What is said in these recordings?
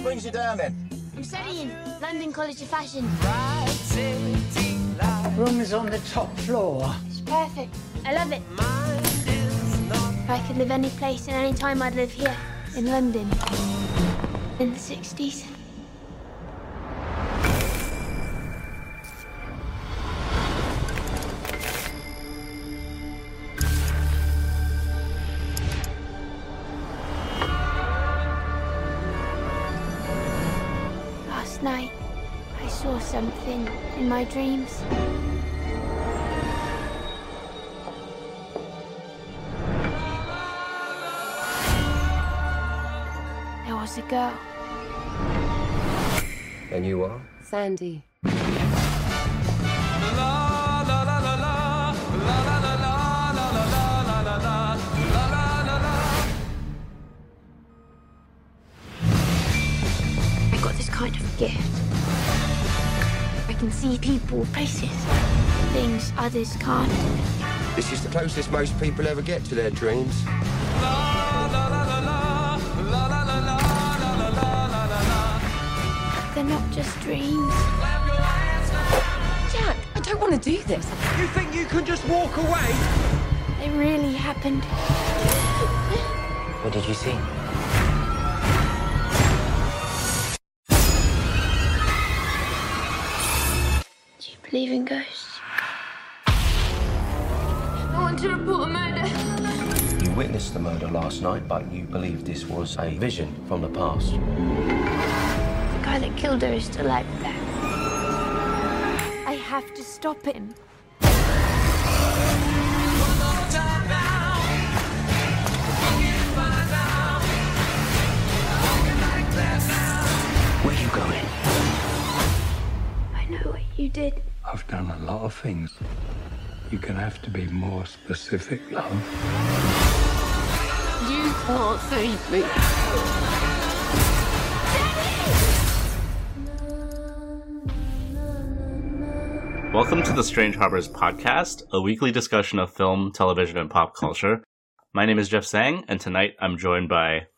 What brings you down then? I'm studying London College of Fashion. Right. Room is on the top floor. It's perfect. I love it. If I could live any place and any time, I'd live here in London in the 60s. Something in my dreams. There was a girl. And you are? Sandy. Can see people, places, things others can't. This is the closest most people ever get to their dreams. They're not just dreams. Jack, I don't want to do this. You think you can just walk away? They really happened. What did you see? Believe in ghosts? I want to report a murder. You witnessed the murder last night, but you believe this was a vision from the past. The guy that killed her is still out there. I have to stop him. Where are you going? I know what you did. I've done a lot of things. You're gonna have to be more specific, love. You can't save me. Welcome to the Strange Harbors podcast, a weekly discussion of film, television, and pop culture. My name is Jeff Sang, and tonight I'm joined by.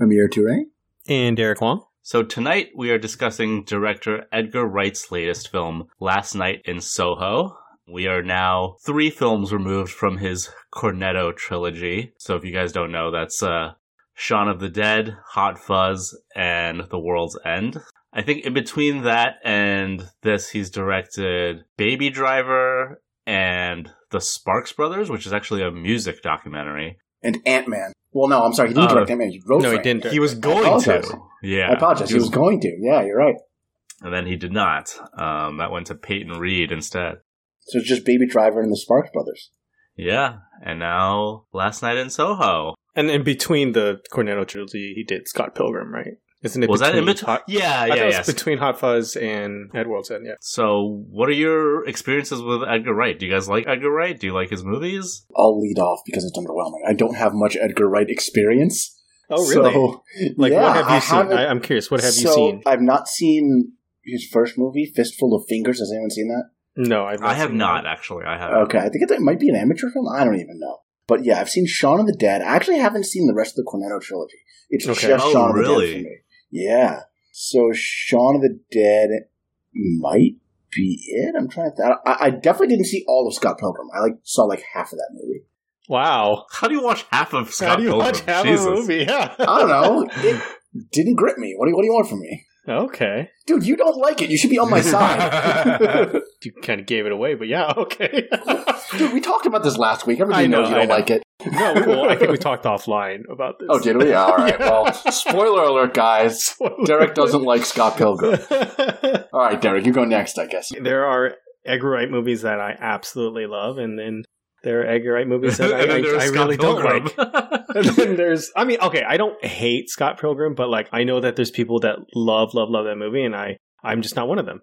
Amir Toure. And Derek Wong. So, tonight we are discussing director Edgar Wright's latest film, Last Night in Soho. We are now three films removed from his Cornetto trilogy. So, if you guys don't know, that's uh, Shaun of the Dead, Hot Fuzz, and The World's End. I think in between that and this, he's directed Baby Driver and The Sparks Brothers, which is actually a music documentary. And Ant Man. Well, no, I'm sorry. He didn't Uh, direct Ant Man. He wrote No, for he didn't. direct He was going to. Yeah. I apologize. He was going to. Yeah, you're right. And then he did not. Um, that went to Peyton Reed instead. So it's just Baby Driver and the Sparks Brothers. Yeah. And now, Last Night in Soho. And in between the Cornetto trilogy, he did Scott Pilgrim, right? Isn't it Was that in between between? Hot- Yeah, I yeah, it yeah. was between Hot Fuzz and Ed World's End, yeah. So, what are your experiences with Edgar Wright? Do you guys like Edgar Wright? Do you like his movies? I'll lead off because it's underwhelming. I don't have much Edgar Wright experience. Oh, really? So, like, yeah, what have you I seen? I, I'm curious. What have you seen? I've not seen his first movie, Fistful of Fingers. Has anyone seen that? No, I've not I have not, that. actually. I have. Okay, I think it might be an amateur film. I don't even know. But yeah, I've seen Shaun of the Dead. I actually haven't seen the rest of the Cornetto trilogy. It's Okay. just Oh, Shaun of the? Dead oh, for me. Yeah. So Shaun of the Dead might be it. I'm trying to. Th- I, I definitely didn't see all of Scott Pilgrim. I like saw like half of that movie. Wow. How do you watch half of Scott How do you Pilgrim? watch half Jesus. of a movie? Yeah. I don't know. it didn't grip me. What do you, what do you want from me, okay. dude? You don't like it. You should be on my side. You kind of gave it away, but yeah, okay. dude, we talked about this last week. Everybody I know, knows you I don't know. like it. no, well, I think we talked offline about this. Oh, did we? All right. Yeah. Well, spoiler alert, guys. Derek doesn't like Scott Pilgrim. All right, Derek, you go next, I guess. there are Edgar Wright movies that I absolutely love, and then there are Edgar Wright movies that I, I, I really don't like. and then there's, I mean, okay, I don't hate Scott Pilgrim, but like I know that there's people that love, love, love that movie, and I, I'm just not one of them.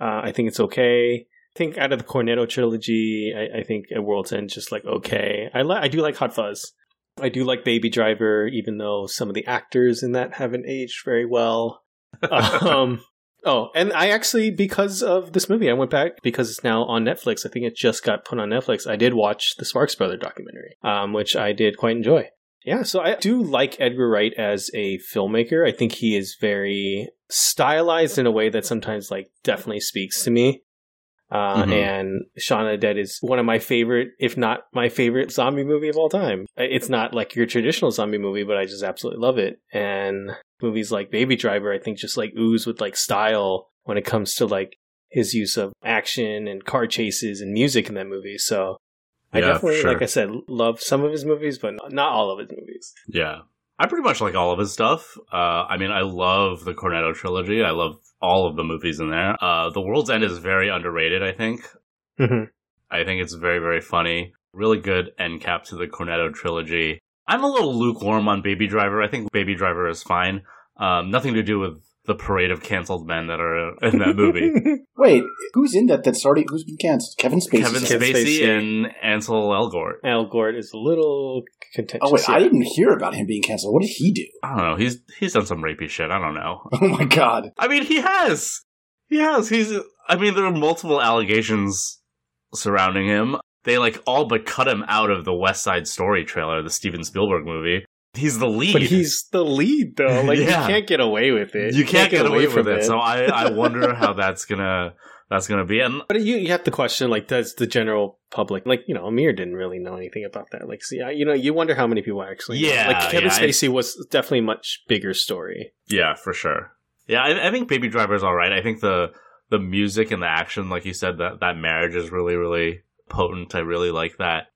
Uh, I think it's okay. I think out of the Cornetto trilogy, I, I think A World's End just like okay. I li- I do like Hot Fuzz. I do like Baby Driver, even though some of the actors in that haven't aged very well. um, oh, and I actually, because of this movie, I went back because it's now on Netflix. I think it just got put on Netflix. I did watch the Sparks Brother documentary, um, which I did quite enjoy. Yeah, so I do like Edgar Wright as a filmmaker. I think he is very stylized in a way that sometimes like definitely speaks to me. Uh, Mhm. And Shaun of the Dead is one of my favorite, if not my favorite zombie movie of all time. It's not like your traditional zombie movie, but I just absolutely love it. And movies like Baby Driver, I think just like ooze with like style when it comes to like his use of action and car chases and music in that movie. So I Yeah, definitely, sure. like I said, love some of his movies, but not all of his movies. Yeah. I pretty much like all of his stuff. Uh, I mean, I love the Cornetto trilogy. I love all of the movies in there. Uh, the World's End is very underrated, I think. Mm-hmm. I think it's very, very funny. Really good end cap to the Cornetto trilogy. I'm a little lukewarm on Baby Driver. I think Baby Driver is fine. Um, nothing to do with the parade of canceled men that are in that movie. Wait, who's in that? That's already who's been canceled? Kevin Spacey. Kevin Kevin Spacey, Spacey. and Ansel Elgort. Al Gort is a little contentious. Oh wait, I didn't hear about him being canceled. What did he do? I don't know. He's he's done some rapey shit. I don't know. Oh my god. I mean, he has. He has. He's. I mean, there are multiple allegations surrounding him. They like all but cut him out of the West Side Story trailer, the Steven Spielberg movie. He's the lead. But he's the lead, though. Like Yeah. you can't get away with it. you can't get away with from it. So I, I wonder how that's gonna that's gonna be. And But you, you have to question, like, does the general public, like, you know, Amir didn't really know anything about that. Like, see, I- you know, you wonder how many people actually. know. Yeah, like Kevin yeah, Spacey was definitely a much bigger story. yeah, for sure. Yeah, I, I think Baby Driver's all right. I think the the music and the action, like you said, that that marriage is really really potent. I really like that.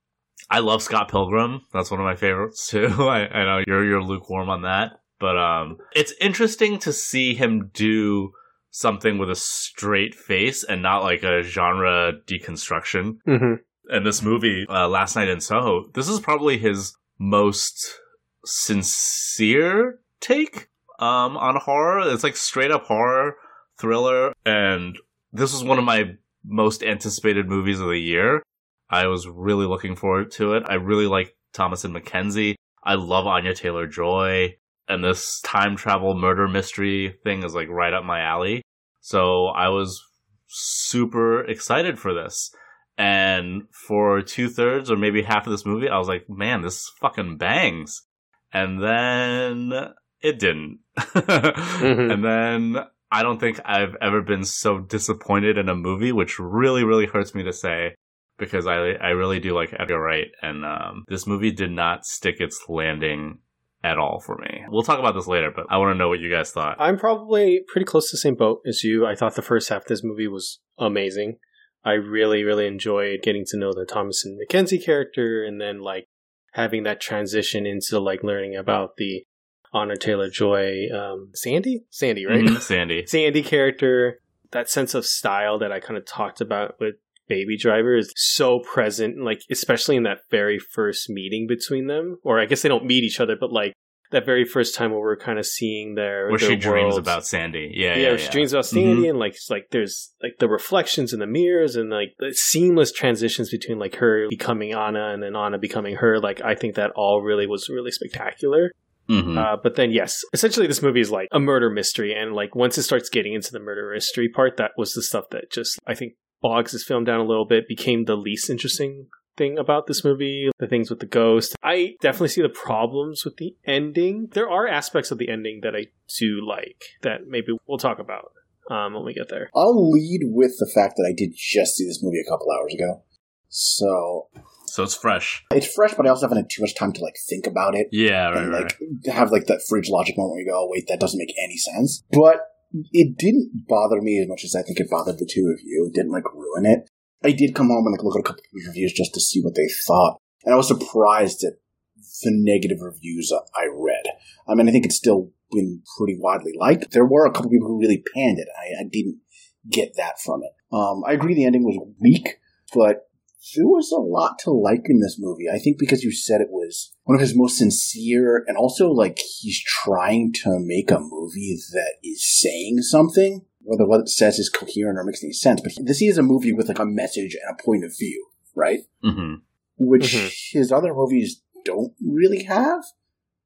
I love Scott Pilgrim. That's one of my favorites too. I, I know you're you're lukewarm on that, but um, it's interesting to see him do something with a straight face and not like a genre deconstruction. Mm-hmm. And this movie, uh, Last Night in Soho, this is probably his most sincere take um, on horror. It's like straight up horror thriller, and this was one of my most anticipated movies of the year. I was really looking forward to it. I really like Thomasin McKenzie. I love Anya Taylor Joy, and this time travel murder mystery thing is like right up my alley. So I was super excited for this. And for two thirds or maybe half of this movie, I was like, man, this fucking bangs. And then it didn't. Mm-hmm. And then I don't think I've ever been so disappointed in a movie, which really, really hurts me to say because I I really do like Edgar Wright, and um, this movie did not stick its landing at all for me. We'll talk about this later, but I want to know what you guys thought. I'm probably pretty close to the same boat as you. I thought the first half of this movie was amazing. I really, really enjoyed getting to know the Thomasin McKenzie character and then like having that transition into like learning about the Anya Taylor Joy um Sandy? Sandy, right? Mhm, Sandy. Sandy character, that sense of style that I kind of talked about with Baby Driver is so present, like especially in that very first meeting between them. Or I guess they don't meet each other, but like that very first time where we're kind of seeing their Where their she dreams about Sandy. Yeah, yeah, yeah. she dreams about Sandy, Mhm. and like it's like there's like the reflections in the mirrors, and like the seamless transitions between like her becoming Anna and then Anna becoming her. Like I think that all really was really spectacular. Mhm. Uh, but then, yes, essentially, this movie is like a murder mystery, and like once it starts getting into the murder mystery part, that was the stuff that just I think bogs this film down a little bit, became the least interesting thing about this movie. The things with the ghost, I definitely see the problems with the ending. There are aspects of the ending that I do like that maybe we'll talk about um, when we get there. I'll lead with the fact that I did just see this movie a couple hours ago. So So it's fresh. it's fresh, but I also haven't had too much time to like think about it. Yeah, right, and right. like have like that fridge logic moment where you go, oh, wait, that doesn't make any sense. But it didn't bother me as much as I think it bothered the two of you. It didn't like ruin it. I did come home and like look at a couple of reviews just to see what they thought, and I was surprised at the negative reviews I read. I mean, I think it's still been pretty widely liked. There were a couple people who really panned it. I, I didn't get that from it. Um, I agree the ending was weak, but there was a lot to like in this movie. I think because you said it was one of his most sincere, and also like he's trying to make a movie that is saying something, whether what it says is coherent or makes any sense. But this is a movie with like a message and a point of view, right? Mm-hmm. Which Mhm. his other movies don't really have,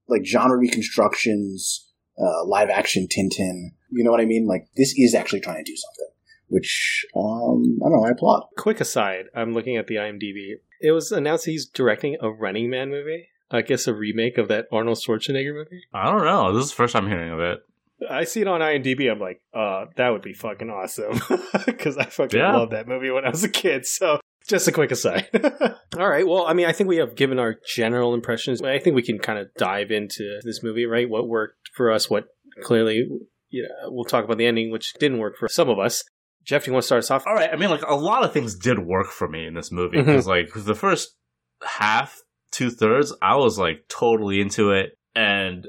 like genre reconstructions, uh, live action Tintin. You know what I mean? Like this is actually trying to do something, which um, I don't know. I applaud. Quick aside, I'm looking at the IMDb. It was announced he's directing a Running Man movie. I guess a remake of that Arnold Schwarzenegger movie. I don't know. This is the first time hearing of it. I see it on IMDb. I'm like, uh, that would be fucking awesome because I fucking Yeah. loved that movie when I was a kid. So just a quick aside. All right. Well, I mean, I think we have given our general impressions. I think we can kind of dive into this movie, right? What worked for us, what clearly, yeah, we'll talk about the ending, which didn't work for some of us. Jeff, you want to start us off? All right. I mean, like a lot of things did work for me in this movie because, like, the first half, two thirds, I was like totally into it, and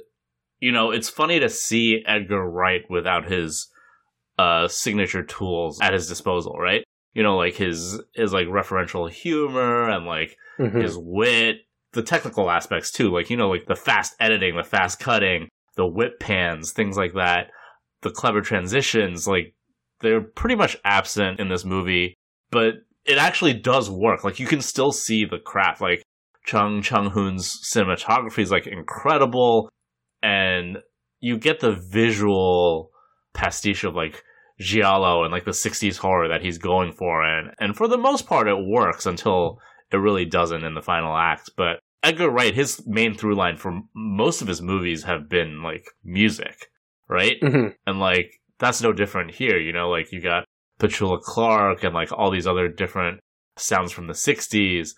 you know, it's funny to see Edgar Wright without his uh signature tools at his disposal, right? You know, like his his like referential humor and like Mhm. his wit, the technical aspects too, like you know, like the fast editing, the fast cutting, the whip pans, things like that, the clever transitions, like they're pretty much absent in this movie, but it actually does work. Like you can still see the craft. Like Chung Chung Hoon's cinematography is like incredible, and you get the visual pastiche of like giallo and like the 60s horror that he's going for and and for the most part it works until it really doesn't in the final act but edgar wright his main through line for most of his movies have been like music right Mhm. and like that's no different here you know like you got petula clark and like all these other different sounds from the 60s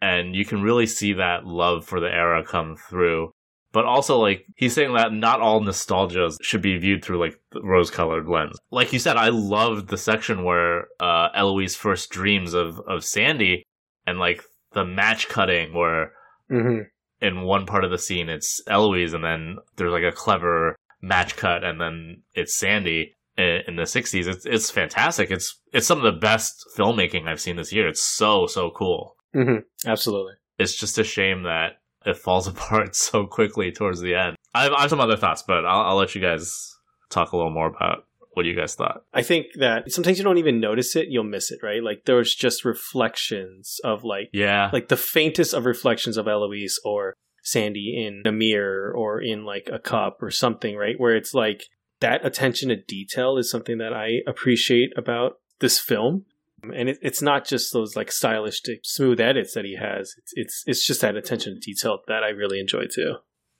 and you can really see that love for the era come through but also like he's saying that not all nostalgias should be viewed through like rose colored lens like you said i loved the section where uh eloise first dreams of of sandy and like the match cutting where Mhm. in one part of the scene it's eloise and then there's like a clever match cut and then it's sandy in, the 60s it's it's fantastic it's it's some of the best filmmaking i've seen this year it's so so cool Mhm. Absolutely. it's just a shame that it falls apart so quickly towards the end. I have, I have some other thoughts, but I'll, I'll let you guys talk a little more about what you guys thought. I think that sometimes you don't even notice it, you'll miss it, right? Like there's just reflections of like Yeah, like the faintest of reflections of Eloise or Sandy in a mirror or in like a cup or something, right? Where it's like that attention to detail is something that I appreciate about this film. And it, it's not just those like stylistic, smooth edits that he has. It's, it's it's just that attention to detail that I really enjoy too.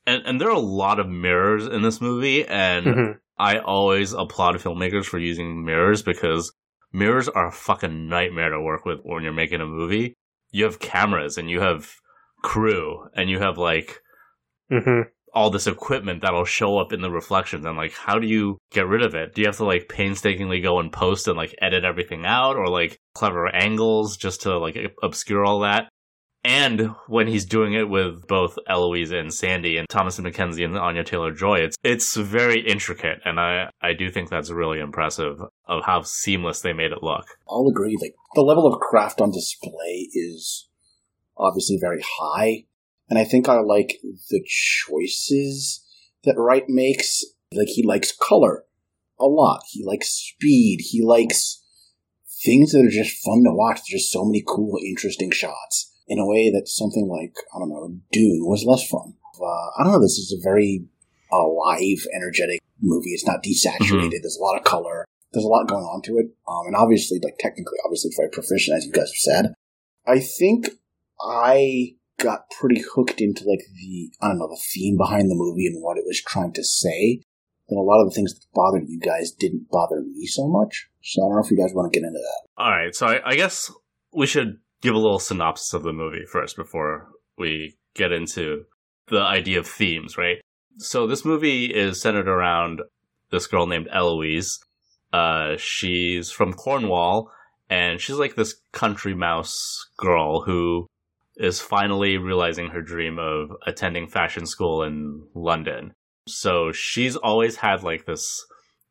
and and there are a lot of mirrors in this movie, and Mhm. I always applaud filmmakers for using mirrors because mirrors are a fucking nightmare to work with when you're making a movie. You have cameras and you have crew and you have like Mm-hmm. all this equipment that'll show up in the reflections and like how do you get rid of it do you have to like painstakingly go and post and like edit everything out or like clever angles just to like obscure all that and when he's doing it with both Eloise and Sandy and Thomasin McKenzie and Anya Taylor Joy, it's it's very intricate, and I I do think that's really impressive of how seamless they made it look. I'll agree. Like the level of craft on display is obviously very high, and I think I like the choices that Wright makes. Like he likes color a lot. He likes speed. He likes things that are just fun to watch. There's just so many cool, interesting shots in a way that something like I don't know Dune was less fun. Uh, I don't know. This is a very alive, energetic movie. It's not desaturated. There's a lot of color. There's a lot going on to it. Um, and obviously, like technically, obviously, it's very proficient, as you guys have said. I think I got pretty hooked into like the I don't know the theme behind the movie and what it was trying to say. And a lot of the things that bothered you guys didn't bother me so much. So I don't know if you guys want to get into that. All right, so I, I guess we should give a little synopsis of the movie first before we get into the idea of themes, right? So this movie is centered around this girl named Eloise. Uh, she's from Cornwall, and she's like this country mouse girl who is finally realizing her dream of attending fashion school in London. So she's always had like this,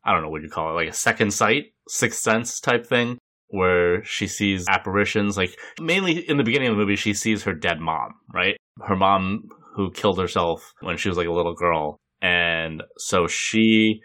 I don't know what you call it, like a second sight, sixth sense type thing where she sees apparitions. Like mainly in the beginning of the movie, she sees her dead mom, right? Her mom who killed herself when she was like a little girl. And so she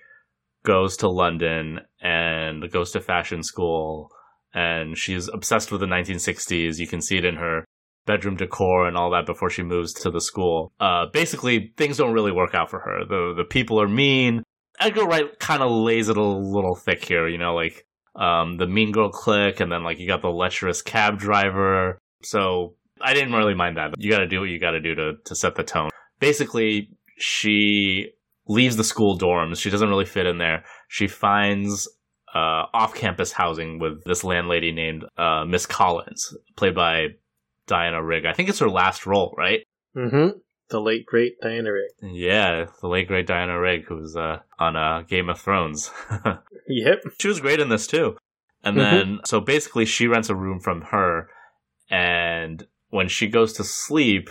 goes to London and goes to fashion school and she's obsessed with the 1960s. You can see it in her bedroom decor and all that before she moves to the school. Uh, basically, things don't really work out for her. The the people are mean. Edgar Wright kind of lays it a little thick here, you know, like um, the mean girl clique, and then like you got the lecherous cab driver. So I didn't really mind that. You got to do what you got to do to to set the tone. Basically, she leaves the school dorms. She doesn't really fit in there. She finds uh, off-campus housing with this landlady named uh, Miss Collins, played by Diana Rigg. I think it's her last role, right? Mm-hmm. The late great Diana Rigg. Yeah, the late great Diana Rigg, who was uh, on uh, Game of Thrones. Yep. she was great in this too. And Mhm. then, so basically, she rents a room from her, and when she goes to sleep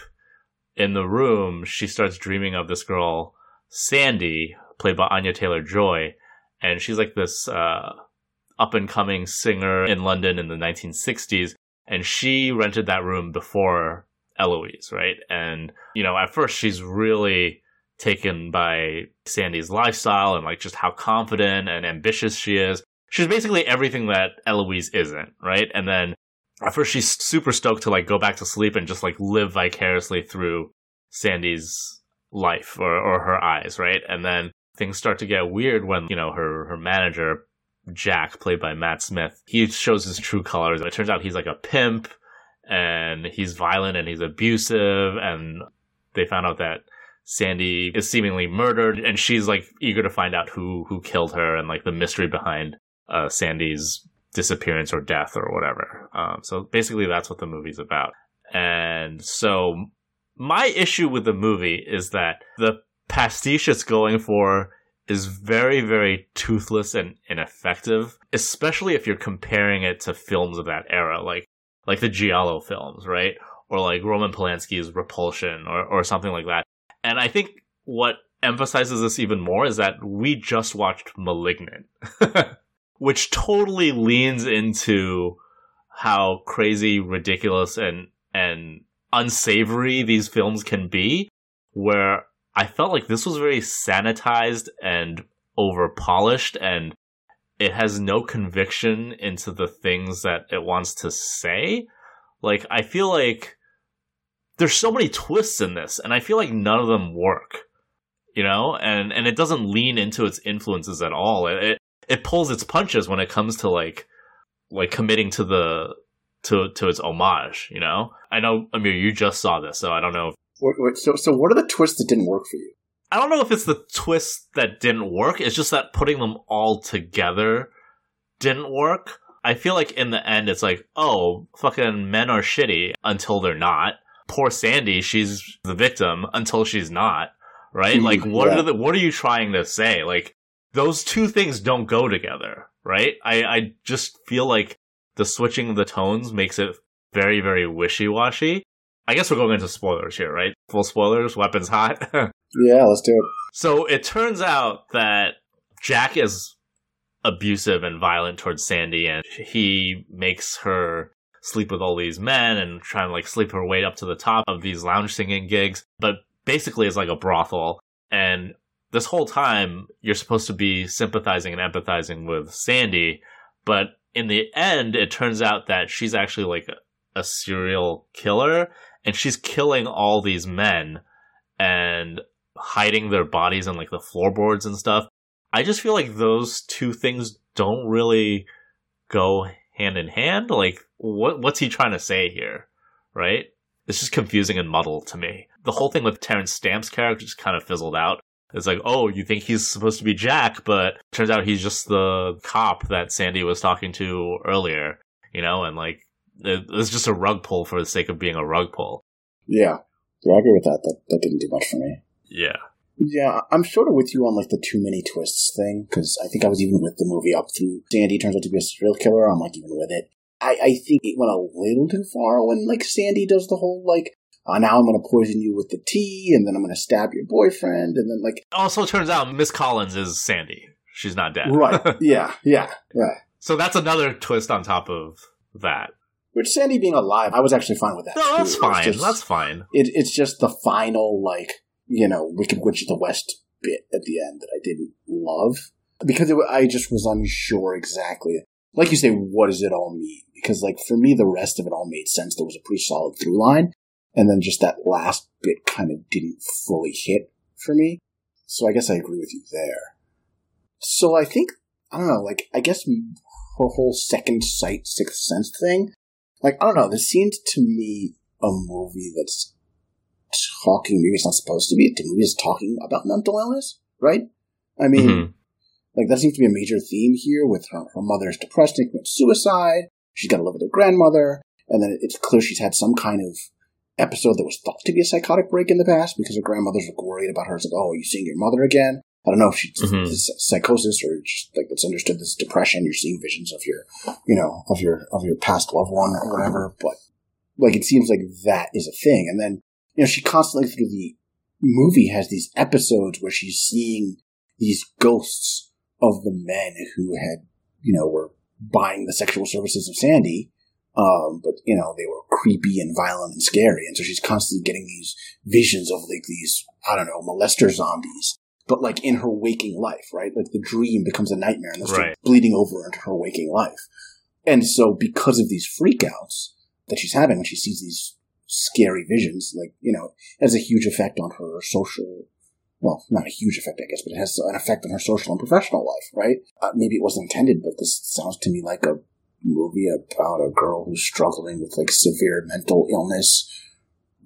in the room, she starts dreaming of this girl, Sandy, played by Anya Taylor Joy, and she's like this uh, up and coming singer in London in the 1960s, and she rented that room before Eloise, right? And you know, at first, she's really taken by Sandy's lifestyle and like just how confident and ambitious she is. She's basically everything that Eloise isn't, right? And then at first she's super stoked to like go back to sleep and just like live vicariously through Sandy's life or, or her eyes, right? And then things start to get weird when, you know, her her manager, Jack, played by Matt Smith, he shows his true colors. It turns out he's like a pimp and he's violent and he's abusive and they found out that Sandy is seemingly murdered, and she's like eager to find out who who killed her and like the mystery behind uh, Sandy's disappearance or death or whatever. Um, so basically, that's what the movie's about. And so my issue with the movie is that the pastiche it's going for is very, very toothless and ineffective, especially if you're comparing it to films of that era, like like the Giallo films, right? Or like Roman Polanski's Repulsion or, or something like that. And I think what emphasizes this even more is that we just watched Malignant, which totally leans into how crazy, ridiculous, and and unsavory these films can be. Where I felt like this was very sanitized and over polished, and it has no conviction into the things that it wants to say. Like I feel like there's so many twists in this, and I feel like none of them work. You know, and and it doesn't lean into its influences at all. It it, it pulls its punches when it comes to like like committing to the to to its homage. You know, I know Amir, you just saw this, so I don't know. If, Wait, wait, so, so what are the twists that didn't work for you? I don't know if it's the twist that didn't work. It's just that putting them all together didn't work. I feel like in the end, it's like, oh, fucking men are shitty until they're not. Poor Sandy, she's the victim until she's not. Right? Mhm, like, what yeah. are the, what are you trying to say? Like, those two things don't go together. Right? I, I just feel like the switching of the tones makes it very, very wishy washy. I guess we're going into spoilers here, right? Full spoilers, weapons hot. Yeah, let's do it. So it turns out that Jack is abusive and violent towards Sandy, and he makes her sleep with all these men and try and like sleep her way up to the top of these lounge singing gigs. But basically, it's like a brothel. And this whole time, you're supposed to be sympathizing and empathizing with Sandy, but in the end, it turns out that she's actually like a, a serial killer, and she's killing all these men and hiding their bodies in like the floorboards and stuff. I just feel like those two things don't really go hand in hand. Like, what what's he trying to say here, right? It's just confusing and muddled to me. The whole thing with Terrence Stamp's character just kind of fizzled out. It's like, oh, you think he's supposed to be Jack, but turns out he's just the cop that Sandy was talking to earlier, you know, and like, it, it's just a rug pull for the sake of being a rug pull. Yeah. Yeah, I agree with that. That that didn't do much for me. Yeah. Yeah, I'm sort of with you on like the too many twists thing because I think I was even with the movie up through Sandy turns out to be a serial killer. I'm like even with it. I I think it went a little too far when like Sandy does the whole like uh, now I'm gonna poison you with the tea and then I'm gonna stab your boyfriend and then like Also, turns out Miss Collins is Sandy. She's not dead. right yeah yeah right. so that's another twist on top of that. Which Sandy being alive, I was actually fine with that. No, that's. Fine. just- that's fine. It, it's just the final, like, you know, Wicked Witch of the West bit at the end that I didn't love. Because it, I just was unsure exactly. Like you say, what does it all mean? Because, like, for me, the rest of it all made sense. There was a pretty solid through line. And then just that last bit kind of didn't fully hit for me. So I guess I agree with you there. So I think, I don't know, like, I guess her whole second sight, sixth sense thing, like, I don't know, this seemed to me a movie that's talking. Maybe it's not supposed to be. The movie is talking about mental illness, right? I mean, Mhm. like that seems to be a major theme here. With her, her mother's depressed and commits suicide. She's got to live with her grandmother, and then it's clear she's had some kind of episode that was thought to be a psychotic break in the past because her grandmother's like worried about her. It's like, oh, are you seeing your mother again? I don't know if she's Mhm. this psychosis or just like it's understood this depression. You're seeing visions of your, you know, of your of your past loved one or whatever. But like it seems like that is a thing. And then you know she constantly through the movie has these episodes where she's seeing these ghosts of the men who had you know were buying the sexual services of Sandy. Um, but you know they were creepy and violent and scary, and so she's constantly getting these visions of like these I don't know molester zombies but like in her waking life, right? Like the dream becomes a nightmare and that's Right. bleeding over into her waking life. And so because of these freakouts that she's having when she sees these scary visions, like, you know, it has a huge effect on her social, well, not a huge effect, I guess, but it has an effect on her social and professional life, right? Uh, maybe it wasn't intended, but this sounds to me like a movie about a girl who's struggling with like severe mental illness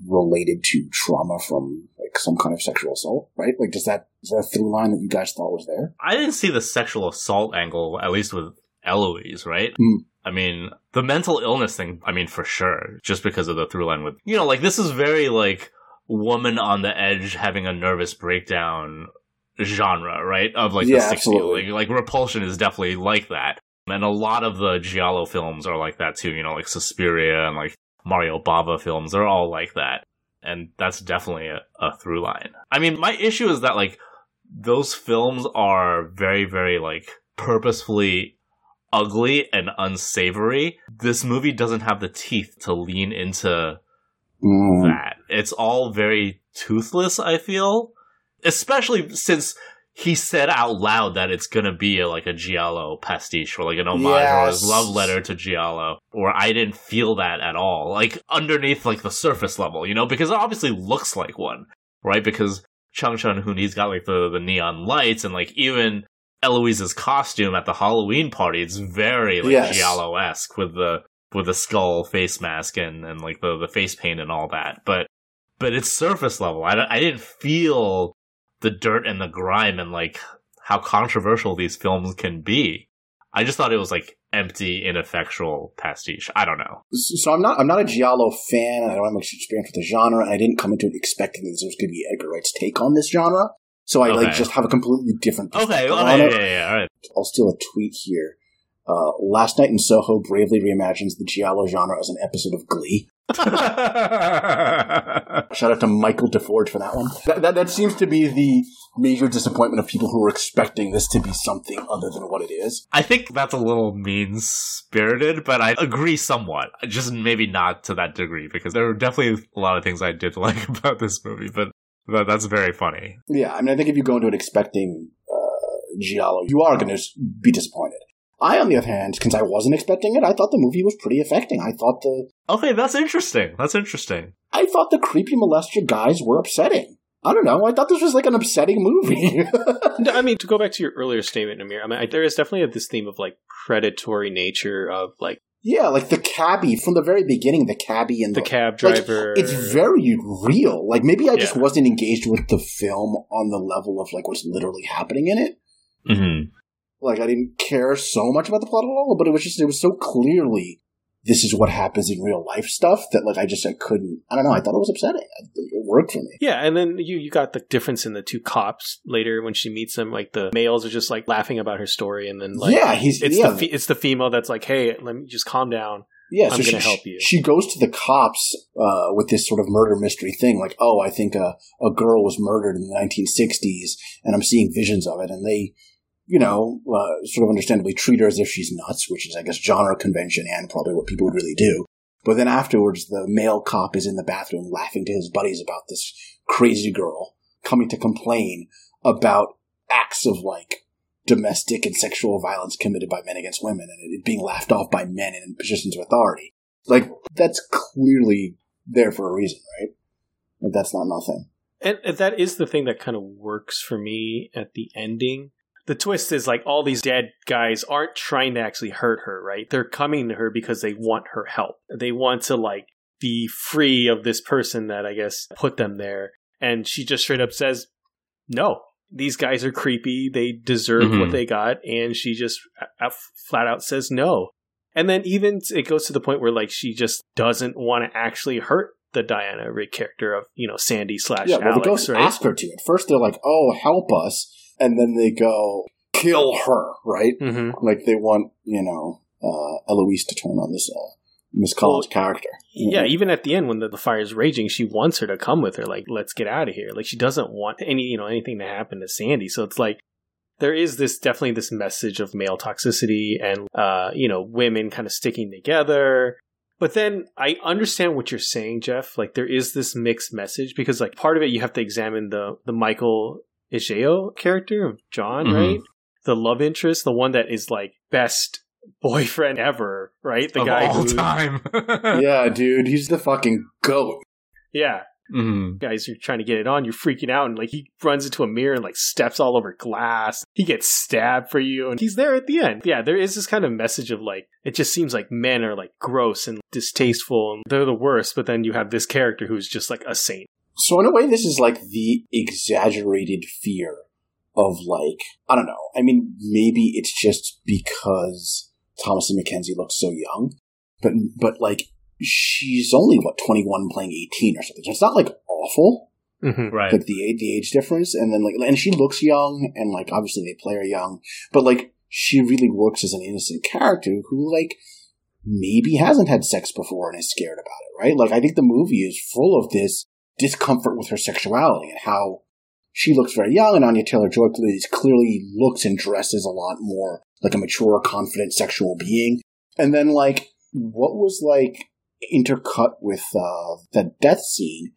related to trauma from like some kind of sexual assault, right? Like, does that is that a through line that you guys thought was there? I didn't see the sexual assault angle, at least with Eloise, right? Mm. I mean, the mental illness thing, I mean, for sure, just because of the through line with, you know, like this is very like woman on the edge having a nervous breakdown genre, right? Of like Yeah, the 60s. absolutely. Like, like Repulsion is definitely like that. And a lot of the Giallo films are like that too, you know, like Suspiria and like Mario Bava films, they're all like that. And that's definitely a, a through line. I mean, my issue is that like those films are very, very like purposefully ugly and unsavory. This movie doesn't have the teeth to lean into Mm. that. It's all very toothless, I feel. Especially since he said out loud that it's gonna be a, like a Giallo pastiche or like an homage or his love letter to Giallo. Or I didn't feel that at all. Like underneath like the surface level, you know, because it obviously looks like one, right? Because Chung Chun Hoon, he's got like the, the neon lights and like even Eloise's costume at the Halloween party, it's very like Yes. Giallo esque with the with the skull face mask and, and like the, the face paint and all that. But but it's surface level. I, I didn't feel the dirt and the grime and like how controversial these films can be. I just thought it was like empty, ineffectual pastiche. I don't know. So I'm not I'm not a giallo fan, I don't have much experience with the genre, and I didn't come into it expecting that this was going to be Edgar Wright's take on this genre. So I like just have a completely different. Okay, okay, on yeah, yeah, yeah, all right. I'll steal a tweet here. Uh, Last Night in Soho bravely reimagines the giallo genre as an episode of Glee. Shout out to Michael DeForge for that one. That, that, that seems to be the major disappointment of people who were expecting this to be something other than what it is. I think that's a little mean spirited, but I agree somewhat. Just maybe not to that degree, because there are definitely a lot of things I did like about this movie, but that, that's very funny. Yeah, I mean, I think if you go into it expecting uh, giallo, you are going to be disappointed. I, on the other hand, since I wasn't expecting it, I thought the movie was pretty affecting. I thought the Okay, that's interesting. That's interesting. I thought the creepy molester guys were upsetting. I don't know. I thought this was like an upsetting movie. No, I mean, to go back to your earlier statement, Amir, I mean, I, there is definitely this theme of like predatory nature of like yeah, like the cabbie from the very beginning. The cabbie and the the, cab like, driver. it's very real. Like maybe I just Yeah. wasn't engaged with the film on the level of like what's literally happening in it. Mm-hmm. Like I didn't care so much about the plot at all, but it was just it was so clearly this is what happens in real life stuff that like I just I couldn't. I don't know. I thought it was upsetting. It worked for me. yeah, and then you you got the difference in the two cops later when she meets them. Like the males are just like laughing about her story, and then like yeah, he's it's yeah, the fe- it's the female that's like, hey, let me just calm down. Yeah, I'm so gonna she, help you. She goes to the cops uh, with this sort of murder mystery thing, like, "Oh, I think a, a girl was murdered in the 1960s, and I'm seeing visions of it." And they, you know, uh, sort of understandably treat her as if she's nuts, which is, I guess, genre convention and probably what people would really do. But then afterwards, the male cop is in the bathroom laughing to his buddies about this crazy girl coming to complain about acts of like domestic and sexual violence committed by men against women and it being laughed off by men in positions of authority. Like, that's clearly there for a reason, right? Like, that's not nothing. And and that is the thing that kind of works for me at the ending. The twist is like all these dead guys aren't trying to actually hurt her, right? They're coming to her because they want her help. They want to like be free of this person that I guess put them there. And she just straight up says, no, these guys are creepy. They deserve Mhm. what they got. And she just uh, flat out says no. And then even it goes to the point where like she just doesn't want to actually hurt the Diana Rigg character of, you know, Sandy slash Yeah, well, the Alex, ghosts right? ask her to. At first, they're like, "Oh, help us," and then they go, "Kill her!" Right? hmm Like they want, you know, uh, Eloise to turn on this uh, Miss Collins character. Yeah, even at the end when the, the fire is raging, she wants her to come with her. Like, let's get out of here. Like, she doesn't want any, you know, anything to happen to Sandy. So it's like there is this definitely this message of male toxicity and, uh, you know, women kind of sticking together. But then I understand what you're saying, Jeff. Like, there is this mixed message because, like, part of it you have to examine the the Michael Ajao character of John, Mhm. right? The love interest, the one that is like best boyfriend ever, right? The of guy all who, time. yeah, dude, he's the fucking goat. yeah, Mhm. guys you're trying to get it on you're freaking out and like he runs into a mirror and like steps all over glass he gets stabbed for you and he's there at the end yeah there is this kind of message of like it just seems like men are like gross and distasteful and they're the worst but then you have this character who's just like a saint So in a way, this is like the exaggerated fear of like I don't know. I mean, maybe it's just because Thomasin McKenzie look so young, but but like she's only what twenty one playing eighteen or something. So it's not like awful. mm-hmm. Right. like the age, the age difference, and then like, and she looks young, and like obviously they play her young, but like she really works as an innocent character who like maybe hasn't had sex before and is scared about it, right? Like I think the movie is full of this discomfort with her sexuality and how she looks very young, and Anya Taylor Joy clearly looks and dresses a lot more like a mature, confident sexual being, and then like what was like intercut with uh, that death scene,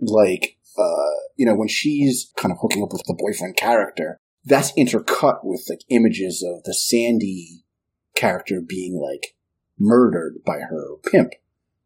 like uh, you know, when she's kind of hooking up with the boyfriend character, that's intercut with like images of the Sandy character being like murdered by her pimp,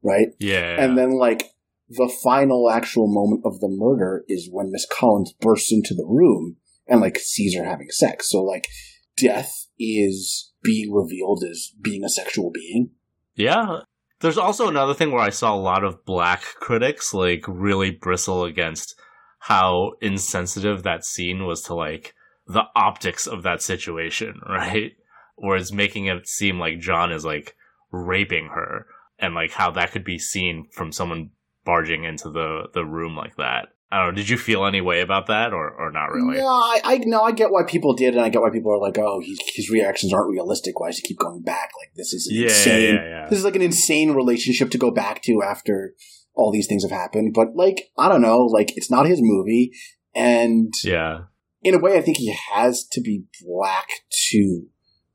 right? Yeah. And then like the final actual moment of the murder is when Miss Collins bursts into the room and like sees her having sex. So like death is being revealed as being a sexual being. Yeah. There's also another thing where I saw a lot of black critics like really bristle against how insensitive that scene was to like the optics of that situation, right? Where it's making it seem like John is like raping her and like how that could be seen from someone barging into the the room like that. I don't know. Did you feel any way about that, or or not really? No, I, I no, I get why people did, and I get why people are like, "Oh, he's, his reactions aren't realistic. Why does he keep going back? Like this is Yeah, insane. yeah, yeah. This is like an insane relationship to go back to after all these things have happened." But like, I don't know. Like, it's not his movie, and Yeah. in a way, I think he has to be black to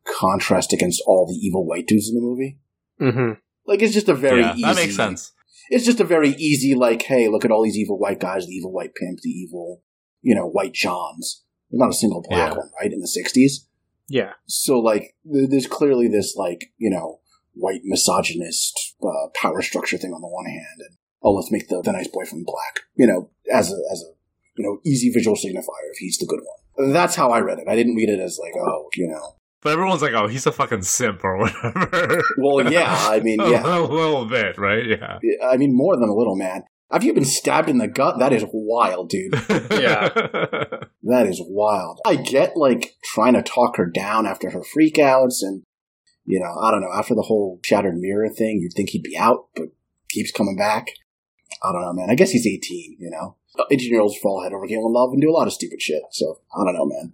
contrast against all the evil white dudes in the movie. Mm-hmm. Like, it's just a very yeah, easy. that makes sense. It's just a very easy, like, hey, look at all these evil white guys, the evil white pimp, the evil, you know, white Johns. There's not a single black Yeah. one, right, in the 60s. yeah So, like, there's clearly this, like, you know, white misogynist uh, power structure thing on the one hand, and oh, let's make the, the nice boyfriend black, you know, as a, as a, you know, easy visual signifier if he's the good one. That's how I read it. I didn't read it as, like, oh, you know. But everyone's like, "Oh, he's a fucking simp" or whatever. Well, yeah, I mean, yeah. a little bit, right? Yeah. I mean, more than a little, man. Have you been stabbed in the gut? That is wild, dude. yeah. That is wild. I get like trying to talk her down after her freakouts and you know, I don't know, after the whole shattered mirror thing, you'd think he'd be out, but keeps coming back. I don't know, man. I guess he's 18, you know. 18 year olds fall head over heels in love and do a lot of stupid shit. So, I don't know, man.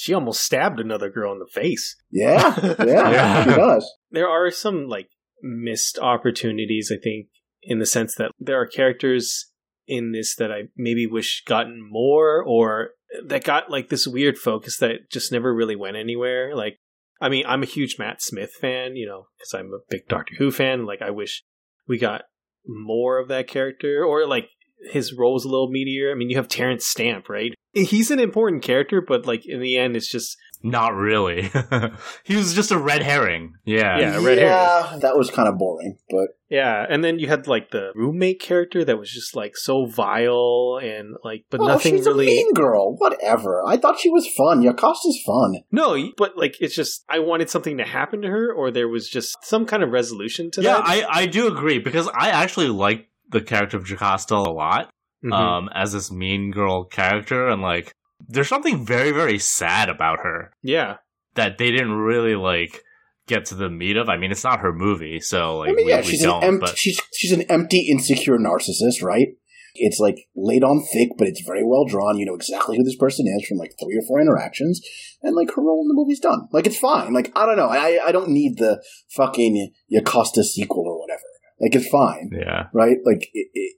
She almost stabbed another girl in the face. Yeah, yeah, Yeah. he does. there are some like missed opportunities i think in the sense that there are characters in this that i maybe wish gotten more or that got like this weird focus that just never really went anywhere. Like i mean i'm a huge matt smith fan you know because i'm a big doctor who fan. Like i wish we got more of that character or like his role was a little meatier. I mean you have terrence stamp right he's an important character but like in the end it's just Not really. he was just a red herring. Yeah. Yeah, red yeah, that was kind of boring, but Yeah, and then you had like the roommate character that was just like so vile and like, but oh, well, nothing she's really. a mean girl. Whatever. I thought she was fun. Jocasta's fun. No, but like it's just I wanted something to happen to her, or there was just some kind of resolution to Yeah, that. I, I do agree because I actually like the character of Jocasta a lot Mhm. um, as this mean girl character, and like there's something very very sad about her yeah, that they didn't really like get to the meat of. I mean, it's not her movie, so like I mean, we, yeah, we she's don't. an empty. but She's she's an empty, insecure narcissist, right? It's like laid on thick, but it's very well drawn. You know exactly who this person is from like three or four interactions, and like her role in the movie's done. Like it's fine. Like I don't know. I I don't need the fucking Jocasta sequel or whatever. Like it's fine, yeah, right? Like it, it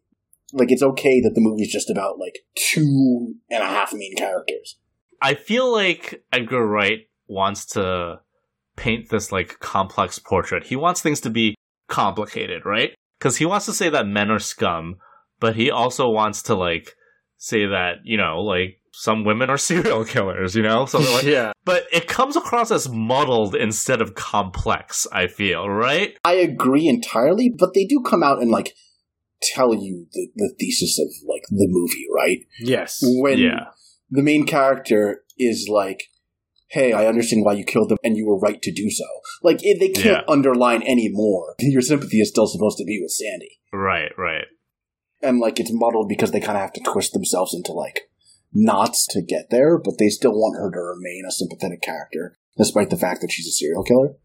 like it's okay that the movie's just about like two and a half main characters. I feel like Edgar Wright wants to paint this like complex portrait. He wants things to be complicated, right? Because he wants to say that men are scum, but he also wants to like say that you know like some women are serial killers, you know, something like. yeah, But it comes across as muddled instead of complex. I feel right. I agree entirely, but they do come out and like tell you the, the thesis of like the movie, right? yes, When yeah, the main character is like, "Hey, I understand why you killed them, and you were right to do so." Like it, they can't underline any more. Your sympathy is still supposed to be with Sandy, right, right. and like it's muddled because they kind of have to twist themselves into like knots to get there, but they still want her to remain a sympathetic character, despite the fact that she's a serial killer.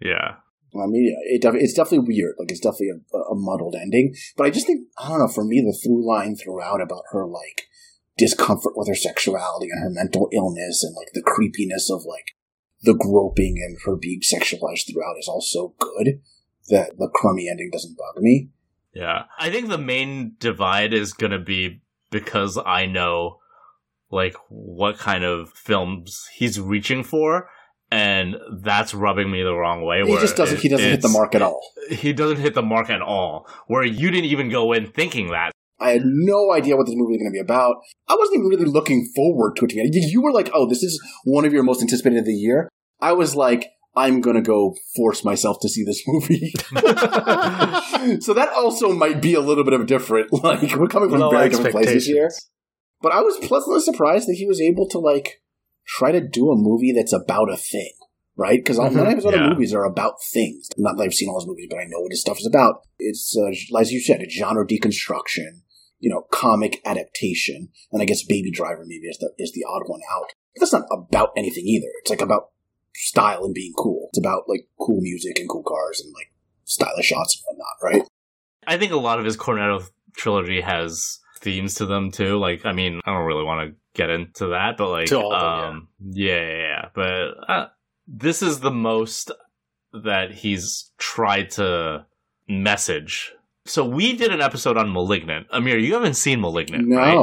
Yeah, I mean, it, def- it's definitely weird. Like, it's definitely a, a muddled ending. But I just think, I don't know, for me, the through line throughout about her, like, discomfort with her sexuality and her mental illness and, like, the creepiness of, like, the groping and her being sexualized throughout is all so good that the crummy ending doesn't bug me. Yeah. I think the main divide is going to be because I know like what kind of films he's reaching for and that's rubbing me the wrong way He just doesn't, it- he doesn't hit the mark at all. He doesn't hit the mark at all. Where you didn't even go in thinking that. I had no idea what this movie was going to be about. I wasn't even really looking forward to it. You you were like, oh, this is one of your most anticipated of the year. I was like, I'm going to go force myself to see this movie. so that also might be a little bit of a different, like, we're coming from Low very different places here. But I was pleasantly surprised that he was able to, like, try to do a movie that's about a thing, right? Because Mhm. none of his other Yeah. movies are about things. Not that I've seen all his movies, but I know what his stuff is about. It's, uh, as you said, it's genre deconstruction, you know, comic adaptation, and I guess Baby Driver maybe is the is the odd one out. But that's not about anything either. It's like about style and being cool. It's about like cool music and cool cars and like stylish shots and whatnot, right? I think a lot of his Cornetto trilogy has themes to them too. Like, I mean, I don't really want to get into that, but like, To all of them, um, yeah, yeah, yeah. But uh, this is the most that he's tried to message. So we did an episode on Malignant. Amir, you haven't seen Malignant, No. right?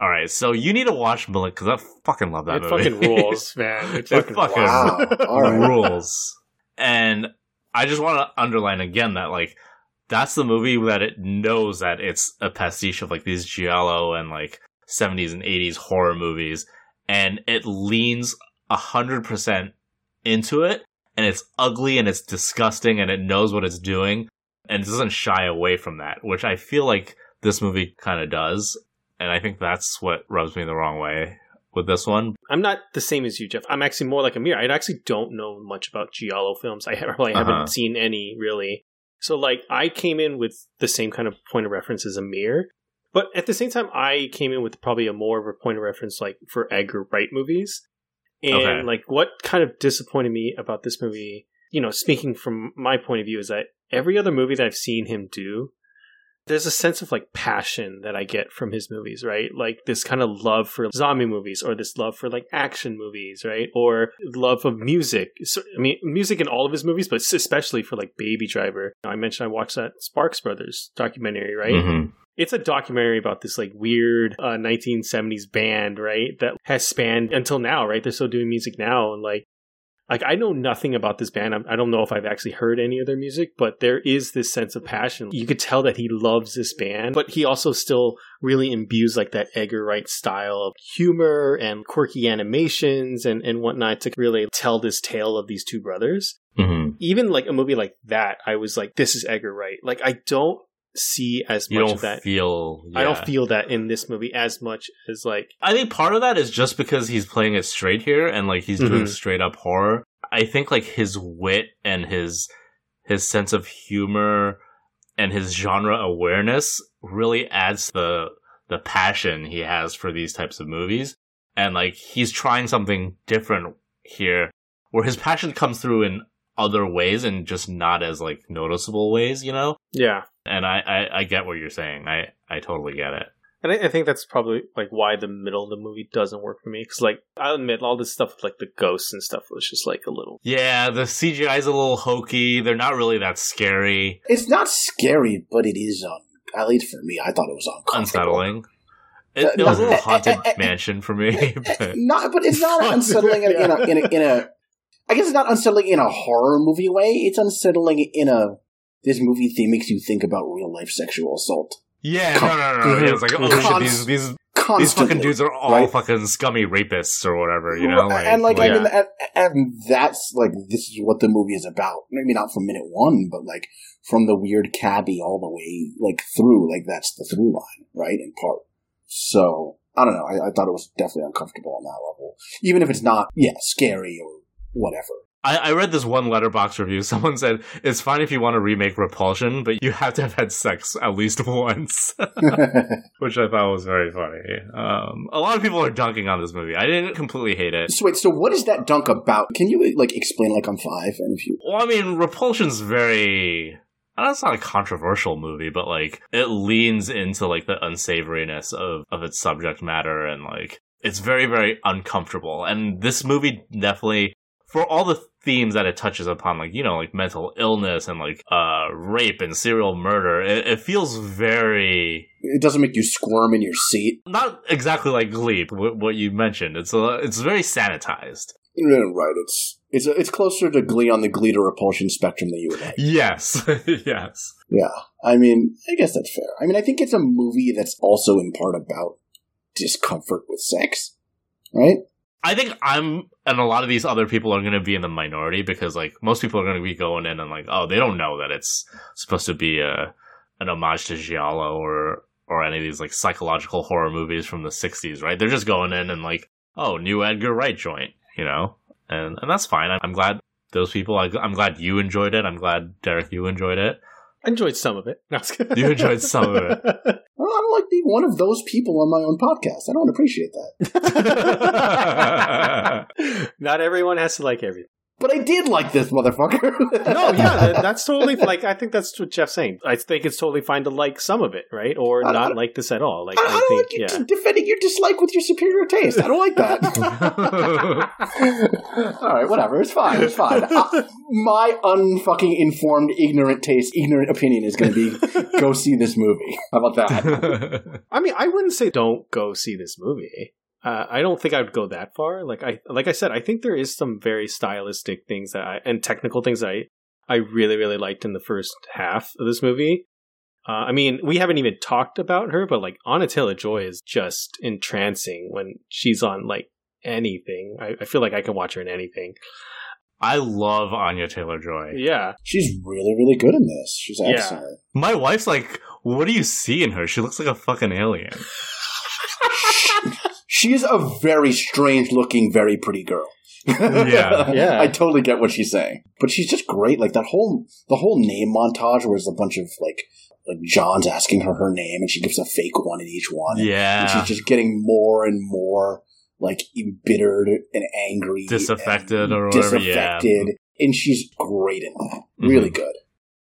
All right, so you need to watch Malignant because I fucking love that it movie. fucking rules, man. It It fucking, fucking Wow. All right. rules. And I just want to underline again that like that's the movie that it knows that it's a pastiche of like these giallo and like 70s and 80s horror movies and it leans 100% into it and it's ugly and it's disgusting and it knows what it's doing and it doesn't shy away from that which I feel like this movie kind of does and I think that's what rubs me the wrong way with this one I'm not the same as you, Jeff. I'm actually more like Amir. I actually don't know much about giallo films. I Uh-huh. haven't seen any really. So like I came in with the same kind of point of reference as Amir, but at the same time I came in with probably a more of a point of reference like for Edgar Wright movies. And Okay. like what kind of disappointed me about this movie, you know, speaking from my point of view is that every other movie that I've seen him do there's a sense of like passion that I get from his movies, right? Like this kind of love for zombie movies or this love for like action movies, right? Or love of music. So, I mean, music in all of his movies, but especially for like Baby Driver. I mentioned I watched that Sparks Brothers documentary, right? Mhm. It's a documentary about this like weird uh, 1970s band, right? That has spanned until now, right? They're still doing music now. And like, like I know nothing about this band. I'm, I don't know if I've actually heard any of their music, but there is this sense of passion. You could tell that he loves this band, but he also still really imbues like that Edgar Wright style of humor and quirky animations and and whatnot to really tell this tale of these two brothers. Mhm. Even like a movie like that, I was like, this is Edgar Wright. Like I don't see as You much don't of that. feel. I don't feel that in this movie as much as like I think part of that is just because he's playing it straight here and like he's doing Mhm. straight up horror. I think like his wit and his his sense of humor and his genre awareness really adds the the passion he has for these types of movies. And like he's trying something different here where his passion comes through in other ways and just not as like noticeable ways, you know? yeah. And I, I, I get what you're saying. I, I totally get it. And I, I think that's probably like why the middle of the movie doesn't work for me. Because like I'll admit, all this stuff with, like the ghosts and stuff was just like a little. Yeah, the CGI is a little hokey. They're not really that scary. It's not scary, but it is um, at least for me. I thought it was uncomfortable. Unsettling. It, it was a little haunted mansion for me. But Not, but it's not unsettling in, in, a, in, a, in a. I guess it's not unsettling in a horror movie way. It's unsettling in a. This movie theme makes you think about real life sexual assault. yeah, no, no, no. no. Yeah, it's like, oh shit, Const- these these these Constantly, fucking dudes are all right? fucking scummy rapists or whatever, you know? Like, and like, I yeah. mean, and, and that's like this is what the movie is about. Maybe not from minute one, but like from the weird cabbie all the way like through. Like that's the through line, right? In part. So I don't know. I, I thought it was definitely uncomfortable on that level, even if it's not, yeah, scary or whatever. I, I read this one Letterboxd review. Someone said it's fine if you want to remake Repulsion, but you have to have had sex at least once, which I thought was very funny. Um, a lot of people are dunking on this movie. I didn't completely hate it. so wait, so what is that dunk about? Can you like explain like I'm five and if you Well, I mean, Repulsion's very. I know it's not a controversial movie, but like it leans into like the unsavoriness of of its subject matter, and like it's very very uncomfortable. And this movie definitely, for all the themes that it touches upon, like you know, like mental illness and like uh rape and serial murder, it, it feels very it doesn't make you squirm in your seat. not exactly like Glee, wh- what you mentioned. It's a, it's very sanitized. Yeah, Right, it's it's it's closer to Glee on the Glee to Repulsion spectrum than you would like. Yes, yes. Yeah, I mean, I guess that's fair. I mean, I think it's a movie that's also in part about discomfort with sex, right? I think I'm and a lot of these other people are going to be in the minority because like most people are going to be going in and like oh they don't know that it's supposed to be a an homage to giallo or or any of these like psychological horror movies from the 60s right? They're just going in and like oh new Edgar Wright joint you know? And and that's fine. I'm glad those people I, I'm glad you enjoyed it. I'm glad Derek you enjoyed it I enjoyed some of it. No, I was kidding. You enjoyed some of it. I don't, I don't like being one of those people on my own podcast. I don't appreciate that. Not everyone has to like everything. But I did like this motherfucker. No, yeah, that, that's totally like I think that's what Jeff's saying. I think it's totally fine to like some of it, right, or not like this at all. Like I, I I, don't think, like yeah. defending your dislike with your superior taste. I don't like that. All right, whatever. It's fine. It's fine. Uh, my unfucking informed, ignorant taste, ignorant opinion is going to be go see this movie. How about that? I mean, I wouldn't say don't go see this movie. Uh, I don't think I'd go that far. Like I, like I said, I think there is some very stylistic things that I and technical things that I, I really, really liked in the first half of this movie. Uh, I mean, we haven't even talked about her, but like Anya Taylor Joy is just entrancing when she's on like anything. I, I feel like I can watch her in anything. I love Anya Taylor Joy. Yeah, She's really, really good in this. She's Yeah. excellent. My wife's like, what do you see in her? She looks like a fucking alien. She is a very strange looking, very pretty girl. Yeah. Yeah. I totally get what she's saying. But she's just great. Like that whole the whole name montage where there's a bunch of like like John's asking her her name and she gives a fake one in each one. And Yeah. she's just getting more and more like embittered and angry, Disaffected and or whatever, yeah. Disaffected, and she's great in that. Really mm-hmm. good.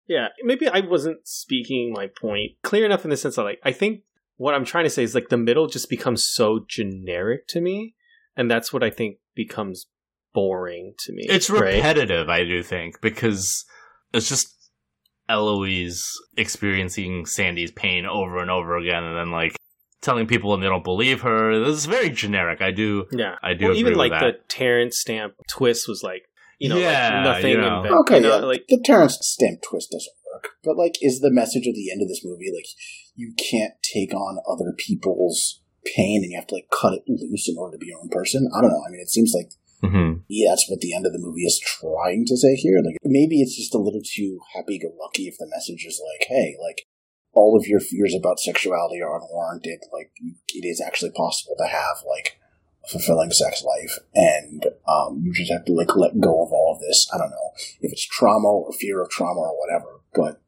Yeah, maybe I wasn't speaking my point clear enough in the sense that like I think what I'm trying to say is like the middle just becomes so generic to me, and that's what I think becomes boring to me. It's right? repetitive, I do think, because it's just Eloise experiencing Sandy's pain over and over again, and then like telling people and they don't believe her. This is very generic. I do, Yeah, I do Well, even agree like with the that. Terence Stamp twist was like you know, Yeah, like nothing. yeah. And then, Okay, you know, yeah, like the Terence Stamp twist doesn't work. But like, is the message at the end of this movie like you can't take on other people's pain and you have to like cut it loose in order to be your own person? I don't know. I mean, it seems like hmm yeah, that's what the end of the movie is trying to say here. Like maybe it's just a little too happy-go-lucky if the message is like, hey, like all of your fears about sexuality are unwarranted. Like it is actually possible to have like a fulfilling sex life, and um, you just have to like let go of all of this. I don't know if it's trauma or fear of trauma or whatever, but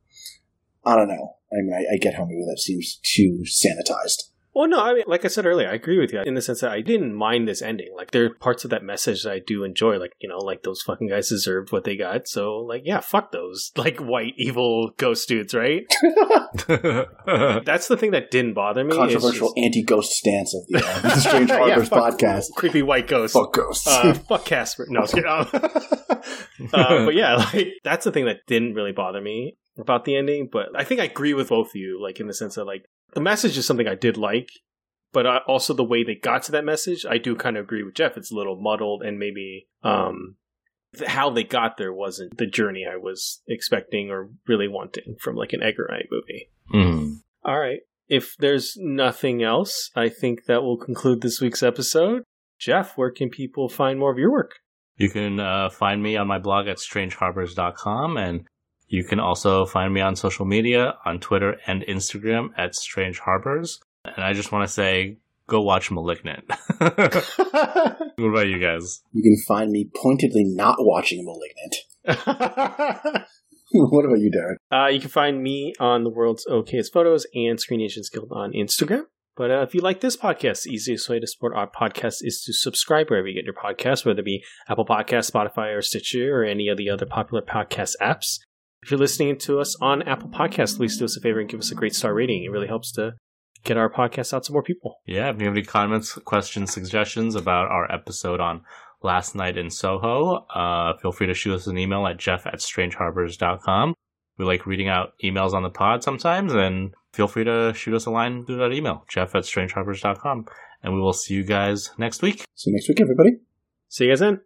I don't know. I mean, I, I get how maybe that seems too sanitized. Well, no, I mean, like I said earlier, I agree with you in the sense that I didn't mind this ending. Like, there are parts of that message that I do enjoy. Like, you know, like those fucking guys deserved what they got. So, like, yeah, fuck those, like, white, evil ghost dudes, right? That's the thing that didn't bother me. Controversial just- anti-ghost stance of the, uh, the Strange Yeah, Harbors fuck podcast. Creepy white ghost. Fuck ghosts. Uh, fuck Casper. No, I was kidding. Uh, but yeah, like that's the thing that didn't really bother me about the ending. But I think I agree with both of you, like in the sense that like the message is something I did like, but I, also the way they got to that message, I do kind of agree with Jeff. It's a little muddled, and maybe um, th- how they got there wasn't the journey I was expecting or really wanting from like an Edgar Wright movie. hmm All right. If there's nothing else, I think that will conclude this week's episode. Jeff, where can people find more of your work? You can uh, find me on my blog at strangeharbors.com and you can also find me on social media on Twitter and Instagram at Strange Harbors. And I just want to say, go watch Malignant. what about you guys? You can find me pointedly not watching Malignant. what about you, Derek? Uh, you can find me on the world's okayest photos and Screen Nations Guild on Instagram. But uh, if you like this podcast, the easiest way to support our podcast is to subscribe wherever you get your podcasts, whether it be Apple Podcasts, Spotify, or Stitcher, or any of the other popular podcast apps. If you're listening to us on Apple Podcasts, please do us a favor and give us a great star rating. It really helps to get our podcast out to more people. Yeah, if you have any comments, questions, suggestions about our episode on Last Night in Soho, uh, feel free to shoot us an email at jeff at strangeharbors.com. We like reading out emails on the pod sometimes, and feel free to shoot us a line through that email, jeff at strangeharbors.com. And we will see you guys next week. See you next week, everybody. See you guys then.